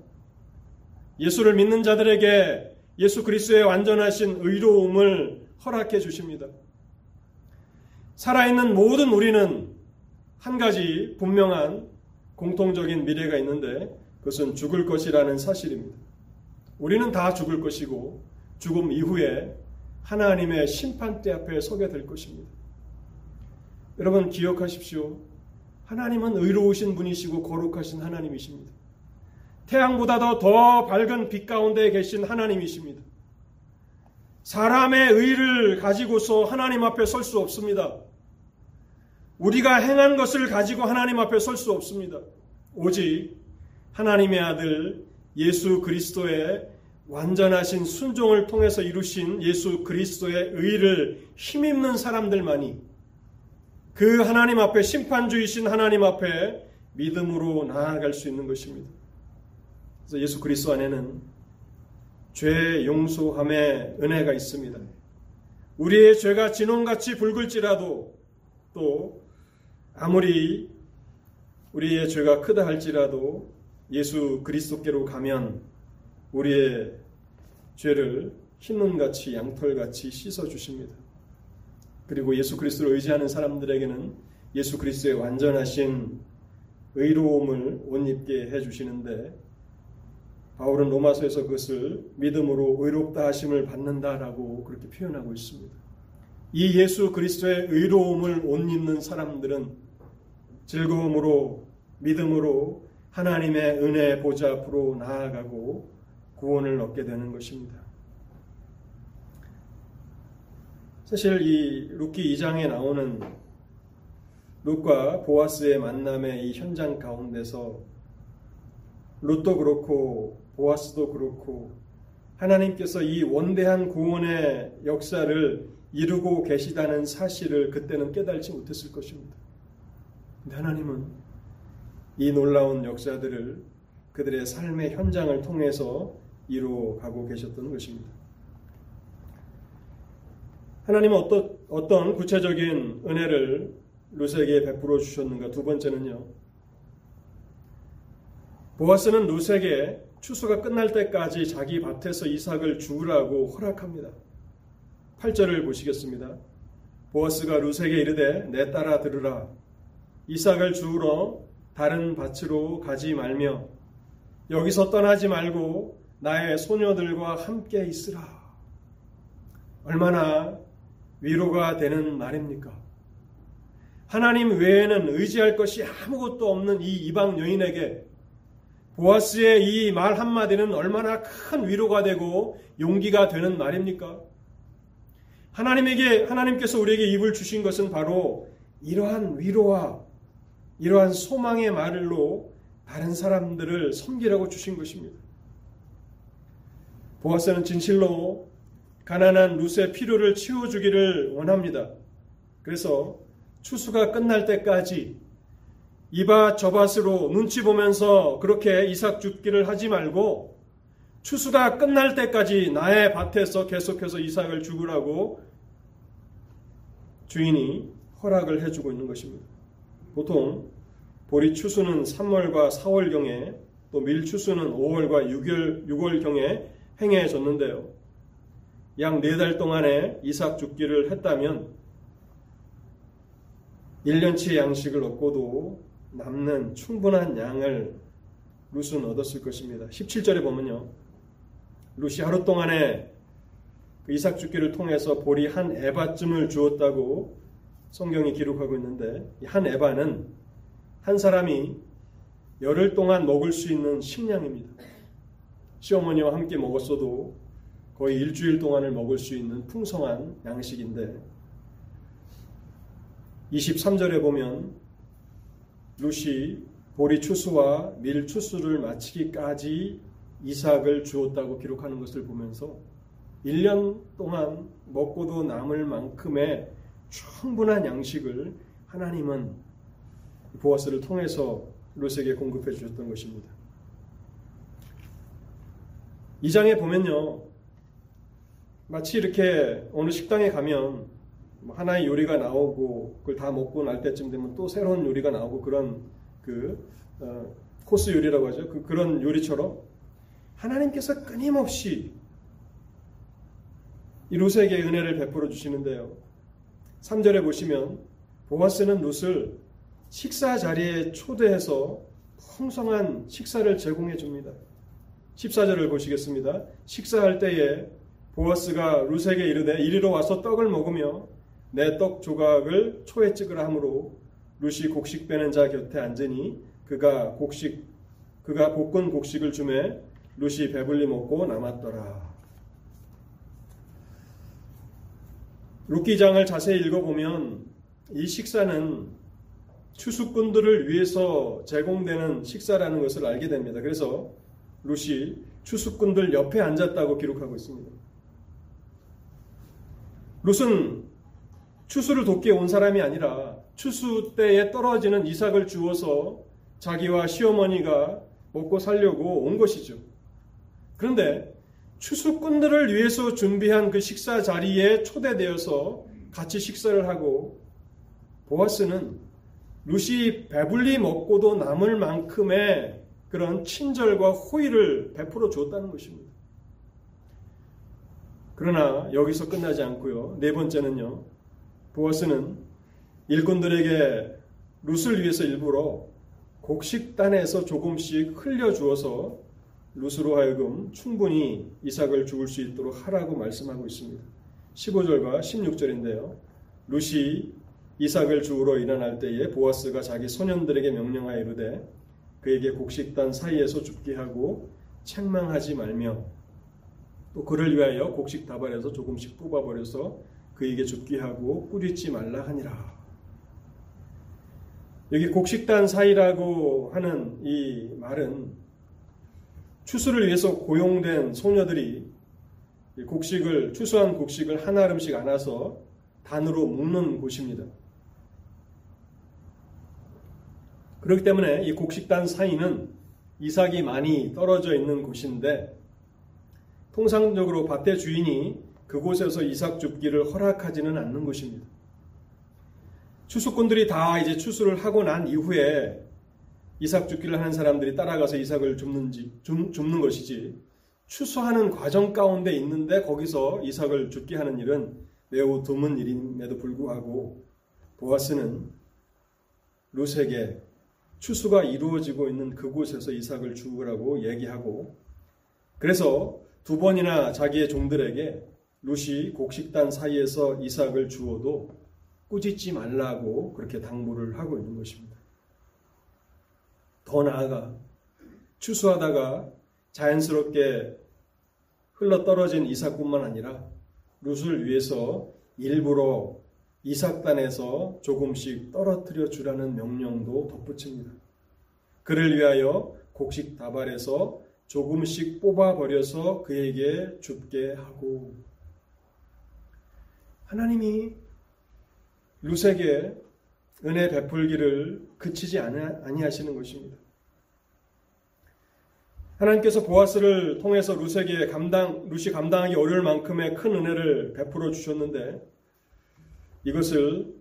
예수를 믿는 자들에게 예수 그리스도의 완전하신 의로움을 허락해 주십니다. 살아있는 모든 우리는 한 가지 분명한 공통적인 미래가 있는데 그것은 죽을 것이라는 사실입니다. 우리는 다 죽을 것이고 죽음 이후에 하나님의 심판대 앞에 서게 될 것입니다. 여러분 기억하십시오. 하나님은 의로우신 분이시고 거룩하신 하나님이십니다. 태양보다도 더 밝은 빛 가운데 계신 하나님이십니다. 사람의 의를 가지고서 하나님 앞에 설 수 없습니다. 우리가 행한 것을 가지고 하나님 앞에 설 수 없습니다. 오직 하나님의 아들 예수 그리스도의 완전하신 순종을 통해서 이루신 예수 그리스도의 의를 힘입는 사람들만이 그 하나님 앞에 심판주이신 하나님 앞에 믿음으로 나아갈 수 있는 것입니다. 그래서 예수 그리스도 안에는 죄 용서함의 은혜가 있습니다. 우리의 죄가 진홍같이 붉을지라도 또 아무리 우리의 죄가 크다 할지라도 예수 그리스도께로 가면 우리의 죄를 흰눈같이 양털같이 씻어 주십니다. 그리고 예수 그리스도를 의지하는 사람들에게는 예수 그리스도의 완전하신 의로움을 옷 입게 해 주시는데 바울은 로마서에서 그것을 믿음으로 의롭다 하심을 받는다라고 그렇게 표현하고 있습니다. 이 예수 그리스도의 의로움을 옷 입는 사람들은 즐거움으로 믿음으로 하나님의 은혜 보좌 앞으로 나아가고 구원을 얻게 되는 것입니다. 사실 이 룻기 2장에 나오는 룻과 보아스의 만남의 이 현장 가운데서 룻도 그렇고 보아스도 그렇고 하나님께서 이 원대한 구원의 역사를 이루고 계시다는 사실을 그때는 깨달지 못했을 것입니다. 근데 하나님은 이 놀라운 역사들을 그들의 삶의 현장을 통해서 이루어 가고 계셨던 것입니다. 하나님은 어떤, 어떤 구체적인 은혜를 루세에게 베풀어 주셨는가? 두 번째는요. 보아스는 루세에게 추수가 끝날 때까지 자기 밭에서 이삭을 주우라고 허락합니다. 8절을 보시겠습니다. 보아스가 루세에게 이르되 내 따라 들으라. 이삭을 주우러 다른 밭으로 가지 말며 여기서 떠나지 말고 나의 소녀들과 함께 있으라. 얼마나 위로가 되는 말입니까? 하나님 외에는 의지할 것이 아무것도 없는 이 이방 여인에게 보아스의 이 말 한마디는 얼마나 큰 위로가 되고 용기가 되는 말입니까? 하나님에게, 하나님께서 우리에게 입을 주신 것은 바로 이러한 위로와 이러한 소망의 말로 다른 사람들을 섬기라고 주신 것입니다. 보아스는 진실로 가난한 루스의 필요를 치워주기를 원합니다. 그래서 추수가 끝날 때까지 이밭 저밭으로 눈치 보면서 그렇게 이삭 죽기를 하지 말고 추수가 끝날 때까지 나의 밭에서 계속해서 이삭을 죽으라고 주인이 허락을 해주고 있는 것입니다. 보통 보리 추수는 3월과 4월경에 또 밀 추수는 5월과 6월, 6월경에 행해졌는데요. 약네달 동안에 이삭 죽기를 했다면 1년치 양식을 얻고도 남는 충분한 양을 룻은 얻었을 것입니다. 17절에 보면요. 룻이 하루 동안에 그 이삭 죽기를 통해서 볼이 한 에바쯤을 주었다고 성경이 기록하고 있는데 한 에바는 한 사람이 열흘 동안 먹을 수 있는 식량입니다. 시어머니와 함께 먹었어도 거의 일주일 동안을 먹을 수 있는 풍성한 양식인데 23절에 보면 루시 보리 추수와 밀 추수를 마치기까지 이삭을 주었다고 기록하는 것을 보면서 1년 동안 먹고도 남을 만큼의 충분한 양식을 하나님은 보아스를 통해서 롯에게 공급해 주셨던 것입니다. 이 장에 보면요. 마치 이렇게 어느 식당에 가면 뭐 하나의 요리가 나오고 그걸 다 먹고 날 때쯤 되면 또 새로운 요리가 나오고 그런 그 어, 코스 요리라고 하죠. 그, 그런 요리처럼 하나님께서 끊임없이 이 룻에게 은혜를 베풀어 주시는데요. 3절에 보시면 보아스는 룻을 식사 자리에 초대해서 풍성한 식사를 제공해 줍니다. 14절을 보시겠습니다. 식사할 때에 보아스가 룻에게 이르되 이리로 와서 떡을 먹으며 내 떡 조각을 초에 찍으라 하므로 룻이 곡식 빼는 자 곁에 앉으니 그가 곡식 그가 볶은 곡식을 주매 룻이 배불리 먹고 남았더라. 룻기장을 자세히 읽어보면 이 식사는 추수꾼들을 위해서 제공되는 식사라는 것을 알게 됩니다. 그래서 룻이 추수꾼들 옆에 앉았다고 기록하고 있습니다. 룻은 추수를 돕기 온 사람이 아니라 추수 때에 떨어지는 이삭을 주어서 자기와 시어머니가 먹고 살려고 온 것이죠. 그런데 추수꾼들을 위해서 준비한 그 식사 자리에 초대되어서 같이 식사를 하고 보아스는 루시 배불리 먹고도 남을 만큼의 그런 친절과 호의를 베풀어 주었다는 것입니다. 그러나 여기서 끝나지 않고요. 네 번째는요. 보아스는 일꾼들에게 룻을 위해서 일부러 곡식단에서 조금씩 흘려주어서 룻으로 하여금 충분히 이삭을 죽을 수 있도록 하라고 말씀하고 있습니다. 15절과 16절인데요. 룻이 이삭을 주우러 일어날 때에 보아스가 자기 소년들에게 명령하여 이르되 그에게 곡식단 사이에서 죽게 하고 책망하지 말며 또 그를 위하여 곡식 다발에서 조금씩 뽑아버려서 그에게 죽게 하고 꾸짖지 말라 하니라. 여기 곡식단 사이라고 하는 이 말은 추수를 위해서 고용된 소녀들이 곡식을 추수한 곡식을 한 알음씩 안아서 단으로 묶는 곳입니다. 그렇기 때문에 이 곡식단 사이는 이삭이 많이 떨어져 있는 곳인데 통상적으로 밭의 주인이 그곳에서 이삭 줍기를 허락하지는 않는 것입니다. 추수꾼들이 다 이제 추수를 하고 난 이후에 이삭 줍기를 하는 사람들이 따라가서 이삭을 줍는지 줍, 줍는 것이지 추수하는 과정 가운데 있는데 거기서 이삭을 줍게 하는 일은 매우 드문 일임에도 불구하고 보아스는 룻에게 추수가 이루어지고 있는 그곳에서 이삭을 죽으라고 얘기하고 그래서 두 번이나 자기의 종들에게 룻이 곡식단 사이에서 이삭을 주어도 꾸짖지 말라고 그렇게 당부를 하고 있는 것입니다. 더 나아가 추수하다가 자연스럽게 흘러 떨어진 이삭뿐만 아니라 룻을 위해서 일부러 이삭단에서 조금씩 떨어뜨려 주라는 명령도 덧붙입니다. 그를 위하여 곡식 다발에서 조금씩 뽑아버려서 그에게 줍게 하고 하나님이 룻에게 은혜 베풀기를 그치지 아니하시는 것입니다. 하나님께서 보아스를 통해서 룻에게 감당, 룻이 감당하기 어려울 만큼의 큰 은혜를 베풀어 주셨는데 이것을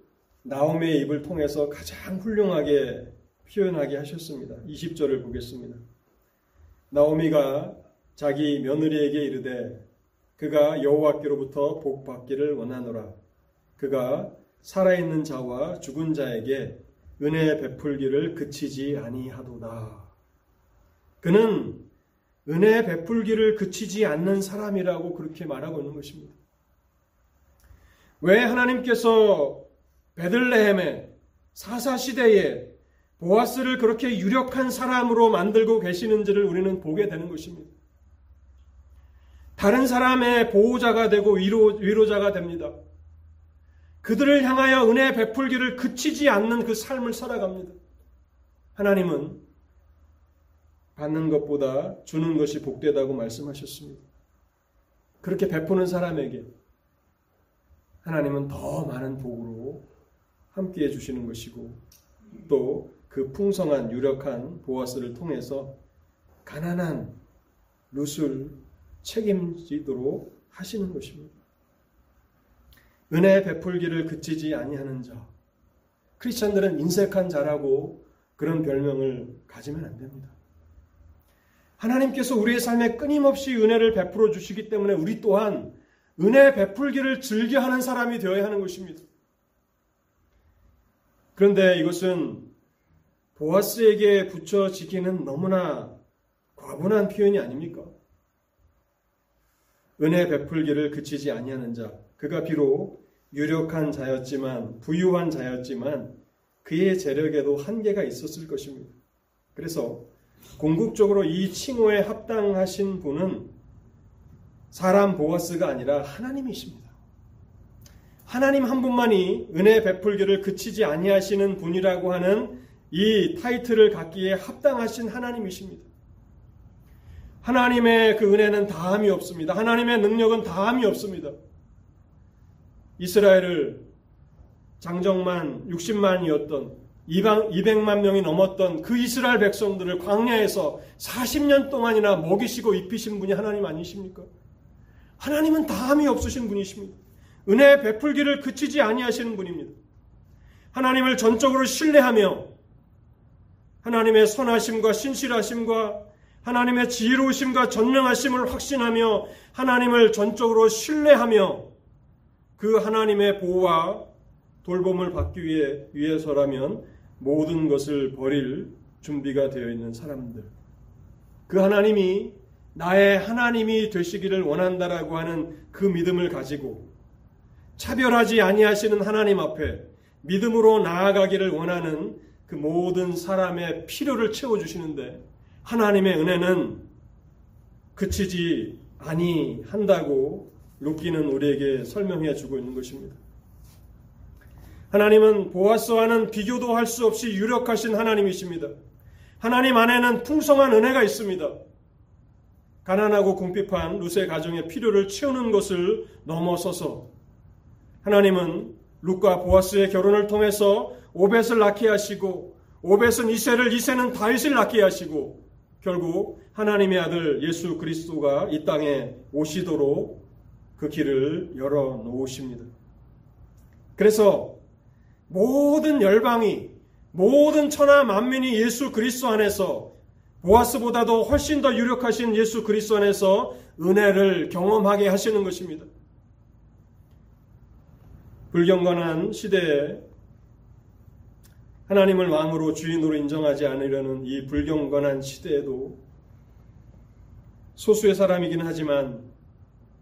나옴의 입을 통해서 가장 훌륭하게 표현하게 하셨습니다. 20절을 보겠습니다. 나오미가 자기 며느리에게 이르되 그가 여호와께로부터 복 받기를 원하노라. 그가 살아있는 자와 죽은 자에게 은혜 베풀기를 그치지 아니하도다. 그는 은혜 베풀기를 그치지 않는 사람이라고 그렇게 말하고 있는 것입니다. 왜 하나님께서 베들레헴의 사사 시대에 보아스를 그렇게 유력한 사람으로 만들고 계시는지를 우리는 보게 되는 것입니다. 다른 사람의 보호자가 되고 위로, 위로자가 됩니다. 그들을 향하여 은혜 베풀기를 그치지 않는 그 삶을 살아갑니다. 하나님은 받는 것보다 주는 것이 복되다고 말씀하셨습니다. 그렇게 베푸는 사람에게 하나님은 더 많은 복으로 함께 해 주시는 것이고 또 그 풍성한 유력한 보아스를 통해서 가난한 룻을 책임지도록 하시는 것입니다. 은혜 베풀기를 그치지 아니하는 자. 크리스천들은 인색한 자라고 그런 별명을 가지면 안 됩니다. 하나님께서 우리의 삶에 끊임없이 은혜를 베풀어 주시기 때문에 우리 또한 은혜 베풀기를 즐겨 하는 사람이 되어야 하는 것입니다. 그런데 이것은 보아스에게 붙여지기는 너무나 과분한 표현이 아닙니까? 은혜 베풀기를 그치지 아니하는 자, 그가 비록 유력한 자였지만 부유한 자였지만 그의 재력에도 한계가 있었을 것입니다. 그래서 궁극적으로 이 칭호에 합당하신 분은 사람 보아스가 아니라 하나님이십니다. 하나님 한 분만이 은혜 베풀기를 그치지 아니하시는 분이라고 하는 이 타이틀을 갖기에 합당하신 하나님이십니다. 하나님의 그 은혜는 다함이 없습니다. 하나님의 능력은 다함이 없습니다. 이스라엘을 장정만 60만이었던 200만 명이 넘었던 그 이스라엘 백성들을 광야에서 40년 동안이나 먹이시고 입히신 분이 하나님 아니십니까? 하나님은 다함이 없으신 분이십니다. 은혜 베풀기를 그치지 아니하시는 분입니다. 하나님을 전적으로 신뢰하며 하나님의 선하심과 신실하심과 하나님의 지혜로우심과 전능하심을 확신하며 하나님을 전적으로 신뢰하며 그 하나님의 보호와 돌봄을 받기 위해 위해서라면 모든 것을 버릴 준비가 되어 있는 사람들. 그 하나님이 나의 하나님이 되시기를 원한다라고 하는 그 믿음을 가지고 차별하지 아니하시는 하나님 앞에 믿음으로 나아가기를 원하는 그 모든 사람의 필요를 채워 주시는데 하나님의 은혜는 그치지 아니한다고 룻기는 우리에게 설명해 주고 있는 것입니다. 하나님은 보아스와는 비교도 할 수 없이 유력하신 하나님이십니다. 하나님 안에는 풍성한 은혜가 있습니다. 가난하고 궁핍한 룻의 가정의 필요를 채우는 것을 넘어서서 하나님은 룻과 보아스의 결혼을 통해서 오벳을 낳게 하시고 오벳은 이세를 이세는 다윗을 낳게 하시고 결국 하나님의 아들 예수 그리스도가 이 땅에 오시도록 그 길을 열어 놓으십니다. 그래서 모든 열방이 모든 천하 만민이 예수 그리스도 안에서 보아스보다도 훨씬 더 유력하신 예수 그리스도 안에서 은혜를 경험하게 하시는 것입니다. 불경건한 시대에 하나님을 왕으로 주인으로 인정하지 않으려는 이 불경건한 시대에도 소수의 사람이긴 하지만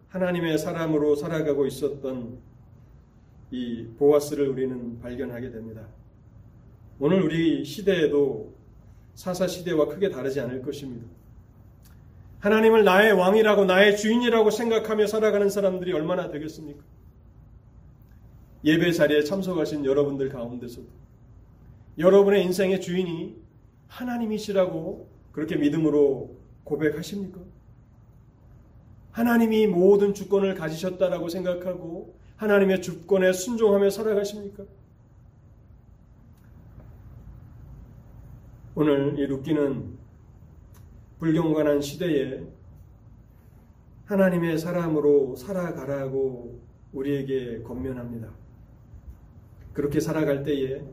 하나님의 사람으로 살아가고 있었던 이 보아스를 우리는 발견하게 됩니다. 오늘 우리 시대에도 사사 시대와 크게 다르지 않을 것입니다. 하나님을 나의 왕이라고 나의 주인이라고 생각하며 살아가는 사람들이 얼마나 되겠습니까? 예배 자리에 참석하신 여러분들 가운데서도 여러분의 인생의 주인이 하나님이시라고 그렇게 믿음으로 고백하십니까? 하나님이 모든 주권을 가지셨다라고 생각하고 하나님의 주권에 순종하며 살아가십니까? 오늘 이 룻기는 불경건한 시대에 하나님의 사람으로 살아가라고 우리에게 권면합니다. 그렇게 살아갈 때에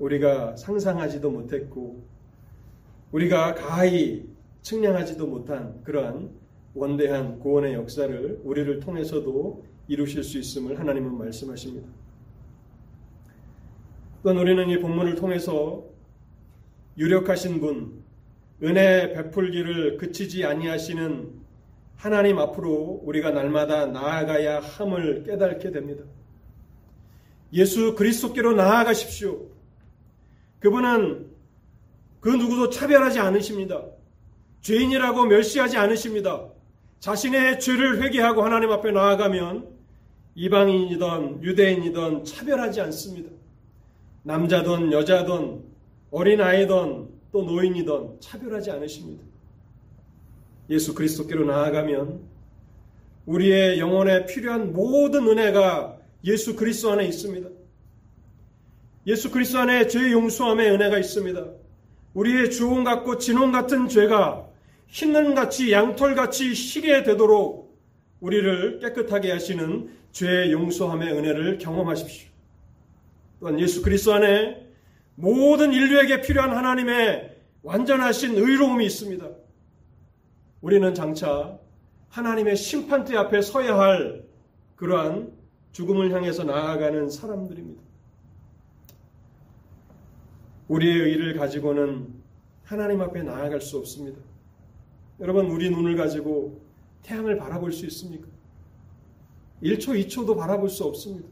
우리가 상상하지도 못했고 우리가 가히 측량하지도 못한 그러한 원대한 구원의 역사를 우리를 통해서도 이루실 수 있음을 하나님은 말씀하십니다. 또한 우리는 이 본문을 통해서 유력하신 분, 은혜 베풀기를 그치지 아니하시는 하나님 앞으로 우리가 날마다 나아가야 함을 깨닫게 됩니다. 예수 그리스도께로 나아가십시오. 그분은 그 누구도 차별하지 않으십니다. 죄인이라고 멸시하지 않으십니다. 자신의 죄를 회개하고 하나님 앞에 나아가면 이방인이든 유대인이든 차별하지 않습니다. 남자든 여자든 어린아이든 또 노인이든 차별하지 않으십니다. 예수 그리스도께로 나아가면 우리의 영혼에 필요한 모든 은혜가 예수 그리스도 안에 있습니다. 예수 그리스도 안에 죄 용서함의 은혜가 있습니다. 우리의 주홍 같고 진홍 같은 죄가 흰눈 같이 양털 같이 희게 되도록 우리를 깨끗하게 하시는 죄 용서함의 은혜를 경험하십시오. 또한 예수 그리스도 안에 모든 인류에게 필요한 하나님의 완전하신 의로움이 있습니다. 우리는 장차 하나님의 심판대 앞에 서야 할 그러한 죽음을 향해서 나아가는 사람들입니다. 우리의 의를 가지고는 하나님 앞에 나아갈 수 없습니다. 여러분, 우리 눈을 가지고 태양을 바라볼 수 있습니까? 1초, 2초도 바라볼 수 없습니다.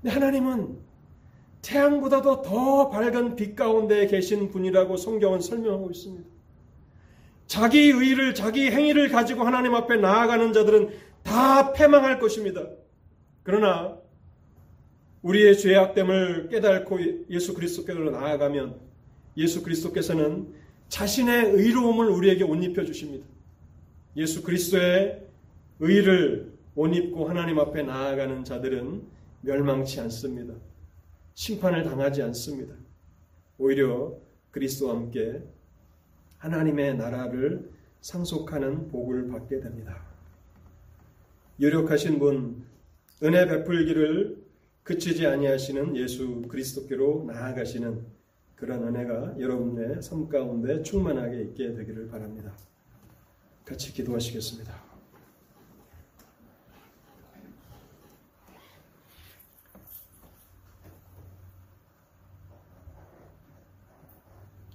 근데 하나님은 태양보다도 더 밝은 빛 가운데 계신 분이라고 성경은 설명하고 있습니다. 자기 의를, 자기 행위를 가지고 하나님 앞에 나아가는 자들은 다 패망할 것입니다. 그러나 우리의 죄악됨을 깨닫고 예수 그리스도께로 나아가면 예수 그리스도께서는 자신의 의로움을 우리에게 옷 입혀 주십니다. 예수 그리스도의 의를 옷 입고 하나님 앞에 나아가는 자들은 멸망치 않습니다. 심판을 당하지 않습니다. 오히려 그리스도와 함께 하나님의 나라를 상속하는 복을 받게 됩니다. 유력하신 분, 은혜 베풀기를 그치지 아니하시는 예수 그리스도께로 나아가시는 그런 은혜가 여러분의 삶 가운데 충만하게 있게 되기를 바랍니다. 같이 기도하시겠습니다.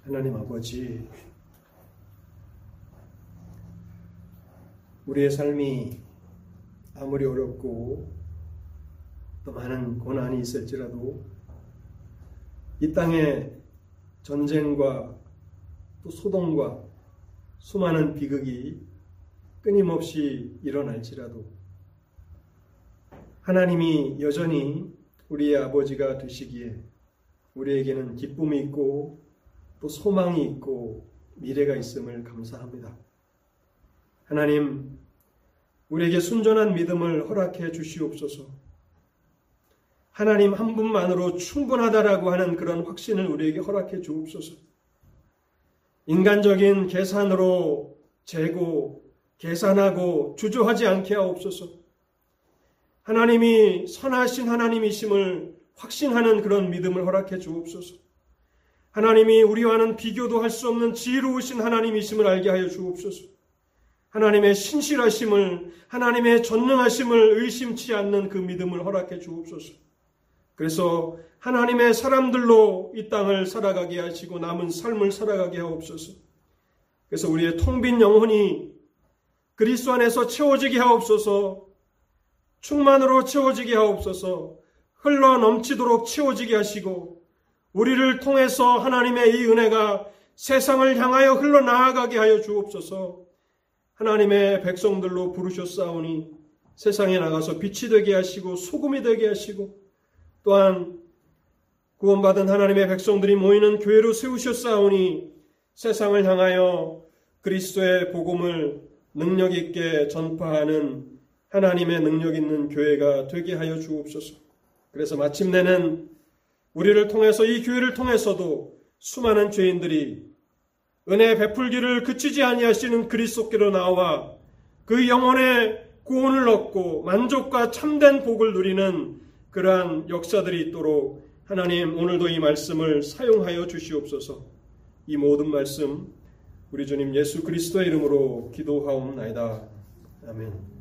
하나님 아버지, 우리의 삶이 아무리 어렵고 또 많은 고난이 있을지라도 이 땅에 전쟁과 또 소동과 수많은 비극이 끊임없이 일어날지라도 하나님이 여전히 우리의 아버지가 되시기에 우리에게는 기쁨이 있고 또 소망이 있고 미래가 있음을 감사합니다. 하나님, 우리에게 순전한 믿음을 허락해 주시옵소서. 하나님 한 분만으로 충분하다라고 하는 그런 확신을 우리에게 허락해 주옵소서. 인간적인 계산으로 재고, 계산하고 주저하지 않게 하옵소서. 하나님이 선하신 하나님이심을 확신하는 그런 믿음을 허락해 주옵소서. 하나님이 우리와는 비교도 할 수 없는 지혜로우신 하나님이심을 알게 하여 주옵소서. 하나님의 신실하심을, 하나님의 전능하심을 의심치 않는 그 믿음을 허락해 주옵소서. 그래서 하나님의 사람들로 이 땅을 살아가게 하시고 남은 삶을 살아가게 하옵소서. 그래서 우리의 텅빈 영혼이 그리스도 안에서 채워지게 하옵소서. 충만으로 채워지게 하옵소서. 흘러 넘치도록 채워지게 하시고 우리를 통해서 하나님의 이 은혜가 세상을 향하여 흘러나아가게 하여 주옵소서. 하나님의 백성들로 부르셨사오니 세상에 나가서 빛이 되게 하시고 소금이 되게 하시고 또한 구원받은 하나님의 백성들이 모이는 교회로 세우셨사오니 세상을 향하여 그리스도의 복음을 능력 있게 전파하는 하나님의 능력 있는 교회가 되게 하여 주옵소서. 그래서 마침내는 우리를 통해서 이 교회를 통해서도 수많은 죄인들이 은혜 베풀기를 그치지 아니하시는 그리스도께로 나와 그 영혼의 구원을 얻고 만족과 참된 복을 누리는 그러한 역사들이 있도록 하나님 오늘도 이 말씀을 사용하여 주시옵소서. 이 모든 말씀 우리 주님 예수 그리스도의 이름으로 기도하옵나이다. 아멘.